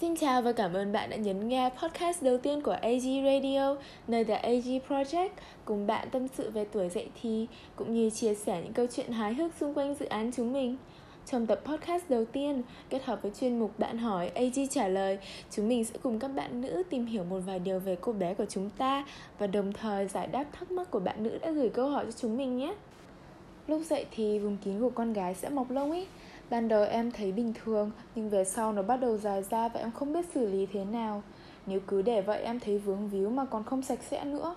Xin chào và cảm ơn bạn đã nhấn nghe podcast đầu tiên của AG Radio, nơi The AG Project cùng bạn tâm sự về tuổi dậy thì cũng như chia sẻ những câu chuyện hài hước xung quanh dự án chúng mình. Trong tập podcast đầu tiên, kết hợp với chuyên mục Bạn hỏi AG trả lời, chúng mình sẽ cùng các bạn nữ tìm hiểu một vài điều về cô bé của chúng ta và đồng thời giải đáp thắc mắc của bạn nữ đã gửi câu hỏi cho chúng mình nhé. Lúc dậy thì vùng kín của con gái sẽ mọc lông ấy Ban đầu em thấy bình thường, Nhưng về sau nó bắt đầu dài ra và em không biết xử lý thế nào. Nếu cứ để vậy em thấy vướng víu mà còn không sạch sẽ nữa.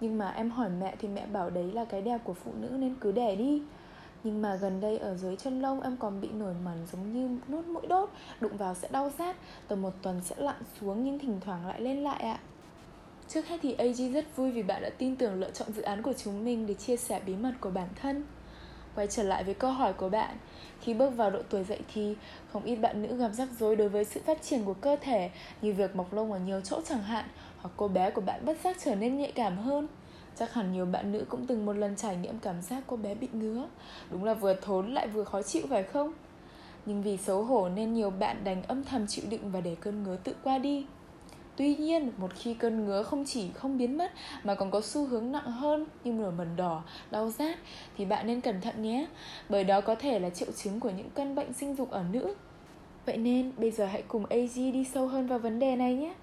Nhưng mà em hỏi mẹ thì mẹ bảo đấy là cái đẹp của phụ nữ nên cứ để đi. Nhưng mà gần đây ở dưới chân lông em còn bị nổi mẩn giống như nốt mũi đốt, Đụng vào sẽ đau rát. Tầm một tuần sẽ lặn xuống nhưng thỉnh thoảng lại lên lại ạ. Trước hết thì AG rất vui vì bạn đã tin tưởng lựa chọn dự án của chúng mình để chia sẻ bí mật của bản thân. Quay trở lại với câu hỏi của bạn. Khi bước vào độ tuổi dậy thì, Không ít bạn nữ gặp rắc rối đối với sự phát triển của cơ thể Như việc mọc lông ở nhiều chỗ chẳng hạn, Hoặc cô bé của bạn bất giác trở nên nhạy cảm hơn. Chắc hẳn nhiều bạn nữ cũng từng một lần trải nghiệm cảm giác cô bé bị ngứa. Đúng là vừa thốn lại vừa khó chịu phải không? Nhưng vì xấu hổ nên nhiều bạn đành âm thầm chịu đựng và để cơn ngứa tự qua đi. Tuy nhiên, một khi cơn ngứa không chỉ không biến mất mà còn có xu hướng nặng hơn như nổi mẩn đỏ, đau rát thì bạn nên cẩn thận nhé, bởi đó có thể là triệu chứng của những căn bệnh sinh dục ở nữ. Vậy nên bây giờ hãy cùng AG đi sâu hơn vào vấn đề này nhé.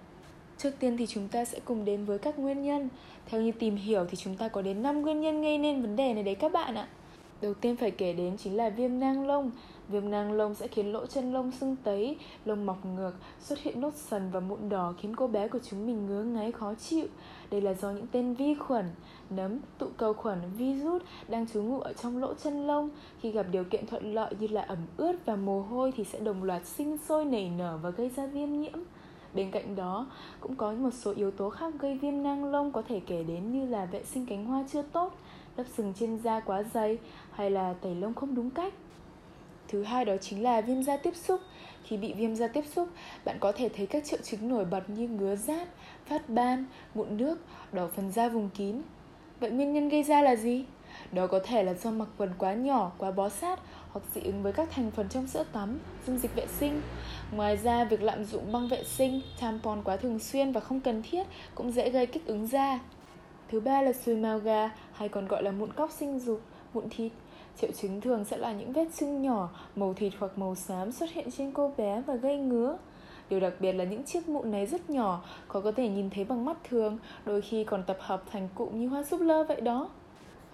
Trước tiên thì chúng ta sẽ cùng đến với các nguyên nhân. Theo như tìm hiểu thì chúng ta có đến 5 nguyên nhân gây nên vấn đề này đấy các bạn ạ. Đầu tiên phải kể đến chính là viêm nang lông Viêm nang lông sẽ khiến lỗ chân lông sưng tấy, lông mọc ngược, xuất hiện nốt sần và mụn đỏ khiến cô bé của chúng mình ngứa ngáy khó chịu. Đây là do những tên vi khuẩn, nấm, tụ cầu khuẩn, virus đang trú ngụ ở trong lỗ chân lông. Khi gặp điều kiện thuận lợi như là ẩm ướt và mồ hôi thì sẽ đồng loạt sinh sôi nảy nở và gây ra viêm nhiễm. Bên cạnh đó, cũng có một số yếu tố khác gây viêm nang lông có thể kể đến như là vệ sinh cánh hoa chưa tốt, lớp sừng trên da quá dày hay là tẩy lông không đúng cách. Thứ hai đó chính là viêm da tiếp xúc. Khi bị viêm da tiếp xúc, bạn có thể thấy các triệu chứng nổi bật như ngứa rát, phát ban, mụn nước, đỏ phần da vùng kín. Vậy nguyên nhân gây ra là gì? Đó có thể là do mặc quần quá nhỏ, quá bó sát hoặc dị ứng với các thành phần trong sữa tắm, dung dịch vệ sinh. Ngoài ra, việc lạm dụng băng vệ sinh, tampon quá thường xuyên và không cần thiết cũng dễ gây kích ứng da. Thứ ba là sùi màu gà hay còn gọi là mụn cóc sinh dục, mụn thịt. Triệu chứng thường sẽ là những vết sưng nhỏ, màu thịt hoặc màu xám xuất hiện trên cô bé và gây ngứa. Điều đặc biệt là những chiếc mụn này rất nhỏ, khó có thể nhìn thấy bằng mắt thường, đôi khi còn tập hợp thành cụm như hoa súp lơ vậy đó.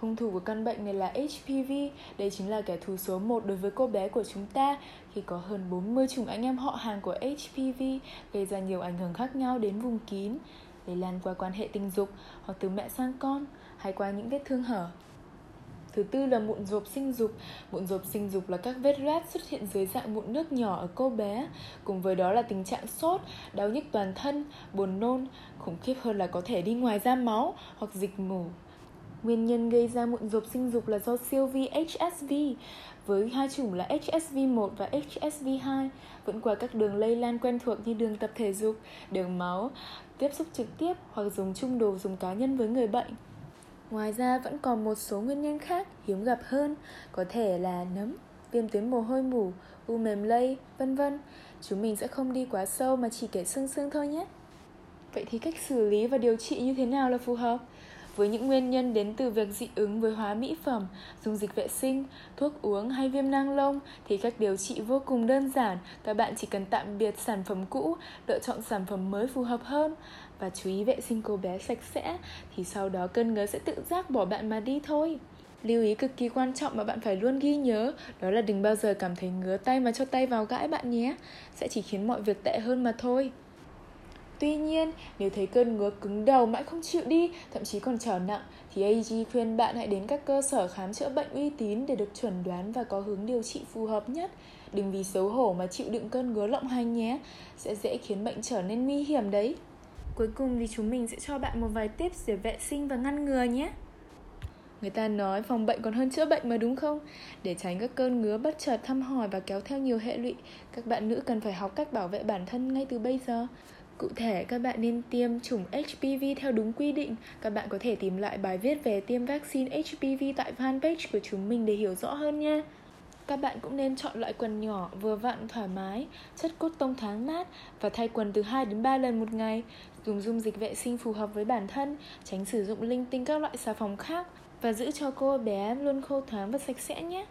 Hung thủ của căn bệnh này là HPV, đây chính là kẻ thù số 1 đối với cô bé của chúng ta khi có hơn 40 chủng anh em họ hàng của HPV gây ra nhiều ảnh hưởng khác nhau đến vùng kín, lây lan qua quan hệ tình dục hoặc từ mẹ sang con hay qua những vết thương hở. Thứ tư là mụn rộp sinh dục. Mụn rộp sinh dục là các vết loét xuất hiện dưới dạng mụn nước nhỏ ở cô bé. Cùng với đó là tình trạng sốt, đau nhức toàn thân, buồn nôn. Khủng khiếp hơn là có thể đi ngoài ra máu hoặc dịch mủ. Nguyên nhân gây ra mụn rộp sinh dục là do siêu vi HSV với hai chủng là HSV1 và HSV2 vẫn qua các đường lây lan quen thuộc như đường tập thể dục, đường máu, tiếp xúc trực tiếp hoặc dùng chung đồ dùng cá nhân với người bệnh. Ngoài ra vẫn còn một số nguyên nhân khác hiếm gặp hơn, có thể là nấm, viêm tuyến mồ hôi mủ, u mềm lây, vân vân. Chúng mình sẽ không đi quá sâu mà chỉ kể sương sương thôi nhé. Vậy thì cách xử lý và điều trị như thế nào là phù hợp? Với những nguyên nhân đến từ việc dị ứng với hóa mỹ phẩm, dung dịch vệ sinh, thuốc uống hay viêm nang lông thì cách điều trị vô cùng đơn giản. Các bạn chỉ cần tạm biệt sản phẩm cũ, lựa chọn sản phẩm mới phù hợp hơn và chú ý vệ sinh cô bé sạch sẽ thì sau đó cơn ngứa sẽ tự giác bỏ bạn mà đi thôi. Lưu ý cực kỳ quan trọng mà bạn phải luôn ghi nhớ Đó là đừng bao giờ cảm thấy ngứa tay mà cho tay vào gãi bạn nhé Sẽ chỉ khiến mọi việc tệ hơn mà thôi Tuy nhiên, nếu thấy cơn ngứa cứng đầu mãi không chịu đi, thậm chí còn trở nặng, thì AG khuyên bạn hãy đến các cơ sở khám chữa bệnh uy tín để được chuẩn đoán và có hướng điều trị phù hợp nhất. Đừng vì xấu hổ mà chịu đựng cơn ngứa lộng hành nhé, sẽ dễ khiến bệnh trở nên nguy hiểm đấy. Cuối cùng thì chúng mình sẽ cho bạn một vài tips để vệ sinh và ngăn ngừa nhé. Người ta nói phòng bệnh còn hơn chữa bệnh mà đúng không? Để tránh các cơn ngứa bất chợt thăm hỏi và kéo theo nhiều hệ lụy, các bạn nữ cần phải học cách bảo vệ bản thân ngay từ bây giờ. Cụ thể, các bạn nên tiêm chủng HPV theo đúng quy định. Các bạn có thể tìm lại bài viết về tiêm vaccine HPV tại fanpage của chúng mình để hiểu rõ hơn nha. các bạn cũng nên chọn loại quần nhỏ vừa vặn thoải mái, chất cốt tông thoáng mát và thay quần từ 2 đến 3 lần một ngày. Dùng dung dịch vệ sinh phù hợp với bản thân, tránh sử dụng linh tinh các loại xà phòng khác và giữ cho cô bé luôn khô thoáng và sạch sẽ nhé.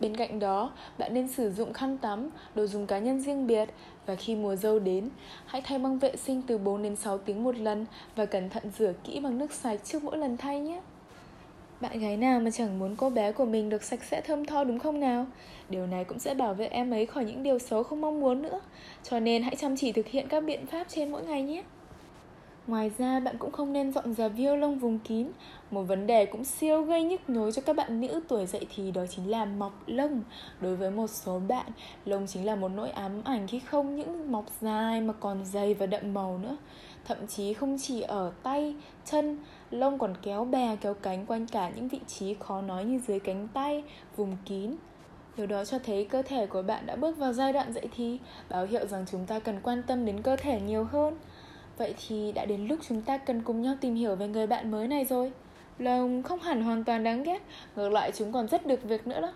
Bên cạnh đó, bạn nên sử dụng khăn tắm, đồ dùng cá nhân riêng biệt và khi mùa dâu đến, hãy thay băng vệ sinh từ 4 đến 6 tiếng một lần và cẩn thận rửa kỹ bằng nước sạch trước mỗi lần thay nhé. Bạn gái nào mà chẳng muốn cô bé của mình được sạch sẽ thơm tho đúng không nào? Điều này cũng sẽ bảo vệ em ấy khỏi những điều xấu không mong muốn nữa. Cho nên hãy chăm chỉ thực hiện các biện pháp trên mỗi ngày nhé. Ngoài ra bạn cũng không nên dọn dẹp violon vùng kín. Một vấn đề cũng siêu gây nhức nhối cho các bạn nữ tuổi dậy thì đó chính là mọc lông. Đối với một số bạn, lông chính là một nỗi ám ảnh khi không những mọc dài mà còn dày và đậm màu nữa. Thậm chí không chỉ ở tay, chân, lông còn kéo bè kéo cánh quanh cả những vị trí khó nói như dưới cánh tay, vùng kín. Điều đó cho thấy cơ thể của bạn đã bước vào giai đoạn dậy thì Báo hiệu rằng chúng ta cần quan tâm đến cơ thể nhiều hơn. Vậy thì đã đến lúc chúng ta cần cùng nhau tìm hiểu về người bạn mới này rồi. Lông không hẳn hoàn toàn đáng ghét Ngược lại chúng còn rất được việc nữa đó.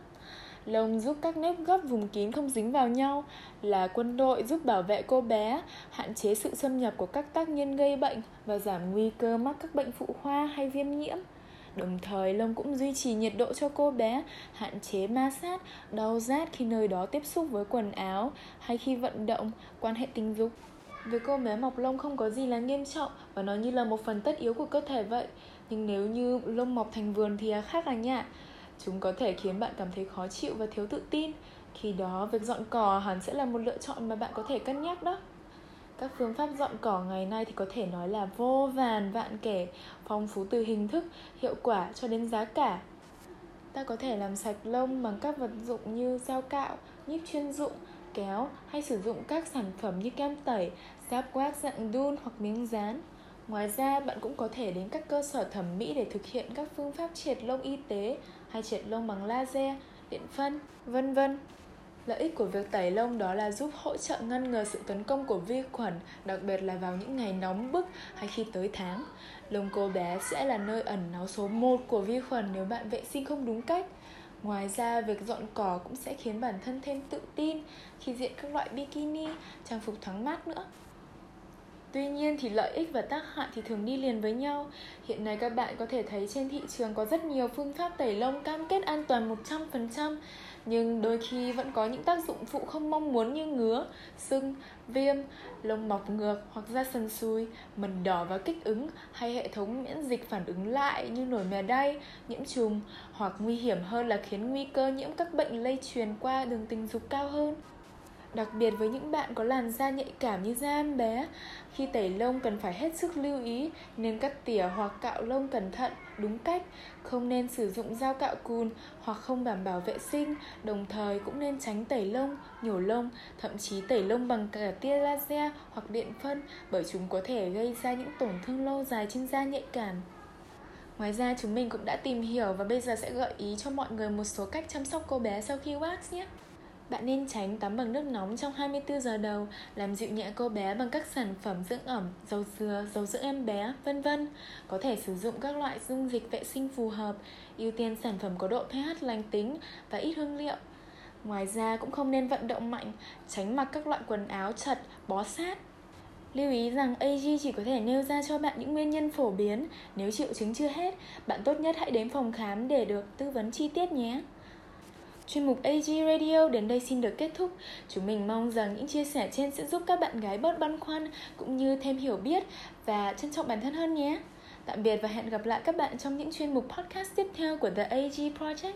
Lông giúp các nếp gấp vùng kín không dính vào nhau Là quân đội giúp bảo vệ cô bé Hạn chế sự xâm nhập của các tác nhân gây bệnh Và giảm nguy cơ mắc các bệnh phụ khoa hay viêm nhiễm. Đồng thời lông cũng duy trì nhiệt độ cho cô bé Hạn chế ma sát, đau rát khi nơi đó tiếp xúc với quần áo Hay khi vận động, quan hệ tình dục với cô bé mọc lông không có gì là nghiêm trọng và nó như là một phần tất yếu của cơ thể vậy. Nhưng nếu như lông mọc thành vườn thì khác à nhạ Chúng có thể khiến bạn cảm thấy khó chịu và thiếu tự tin. Khi đó, việc dọn cỏ hẳn sẽ là một lựa chọn mà bạn có thể cân nhắc đó. Các phương pháp dọn cỏ ngày nay thì có thể nói là vô vàn vạn kể, phong phú từ hình thức, hiệu quả cho đến giá cả. Ta có thể làm sạch lông bằng các vật dụng như dao cạo, nhíp chuyên dụng, kéo hay sử dụng các sản phẩm như kem tẩy, sáp quát dạng đun hoặc miếng dán. Ngoài ra, bạn cũng có thể đến các cơ sở thẩm mỹ để thực hiện các phương pháp triệt lông y tế hay triệt lông bằng laser, điện phân, vân vân. Lợi ích của việc tẩy lông đó là giúp hỗ trợ ngăn ngừa sự tấn công của vi khuẩn, đặc biệt là vào những ngày nóng bức hay khi tới tháng. Lông cô bé sẽ là nơi ẩn náu số 1 của vi khuẩn nếu bạn vệ sinh không đúng cách. Ngoài ra, việc dọn cỏ cũng sẽ khiến bản thân thêm tự tin khi diện các loại bikini, trang phục thoáng mát nữa. Tuy nhiên thì lợi ích và tác hại thì thường đi liền với nhau. Hiện nay các bạn có thể thấy trên thị trường có rất nhiều phương pháp tẩy lông cam kết an toàn 100%, nhưng đôi khi vẫn có những tác dụng phụ không mong muốn như ngứa, sưng, viêm, lông mọc ngược hoặc da sần sùi, mẩn đỏ và kích ứng hay hệ thống miễn dịch phản ứng lại như nổi mề đay, nhiễm trùng hoặc nguy hiểm hơn là khiến nguy cơ nhiễm các bệnh lây truyền qua đường tình dục cao hơn. Đặc biệt với những bạn có làn da nhạy cảm như da em bé, khi tẩy lông cần phải hết sức lưu ý nên cắt tỉa hoặc cạo lông cẩn thận, đúng cách, không nên sử dụng dao cạo cùn hoặc không đảm bảo vệ sinh, đồng thời cũng nên tránh tẩy lông, nhổ lông, thậm chí tẩy lông bằng cả tia laser hoặc điện phân bởi chúng có thể gây ra những tổn thương lâu dài trên da nhạy cảm. Ngoài ra chúng mình cũng đã tìm hiểu và bây giờ sẽ gợi ý cho mọi người một số cách chăm sóc cô bé sau khi wax nhé. Bạn nên tránh tắm bằng nước nóng trong 24 giờ đầu, làm dịu nhẹ cô bé bằng các sản phẩm dưỡng ẩm, dầu dừa, dầu dưỡng em bé, vân vân. Có thể sử dụng các loại dung dịch vệ sinh phù hợp, ưu tiên sản phẩm có độ pH lành tính và ít hương liệu. Ngoài ra cũng không nên vận động mạnh, tránh mặc các loại quần áo chật, bó sát. Lưu ý rằng AG chỉ có thể nêu ra cho bạn những nguyên nhân phổ biến. Nếu triệu chứng chưa hết, bạn tốt nhất hãy đến phòng khám để được tư vấn chi tiết nhé. Chuyên mục AG Radio đến đây xin được kết thúc. Chúng mình mong rằng những chia sẻ trên sẽ giúp các bạn gái bớt băn khoăn cũng như thêm hiểu biết và trân trọng bản thân hơn nhé. Tạm biệt và hẹn gặp lại các bạn trong những chuyên mục podcast tiếp theo của The AG Project.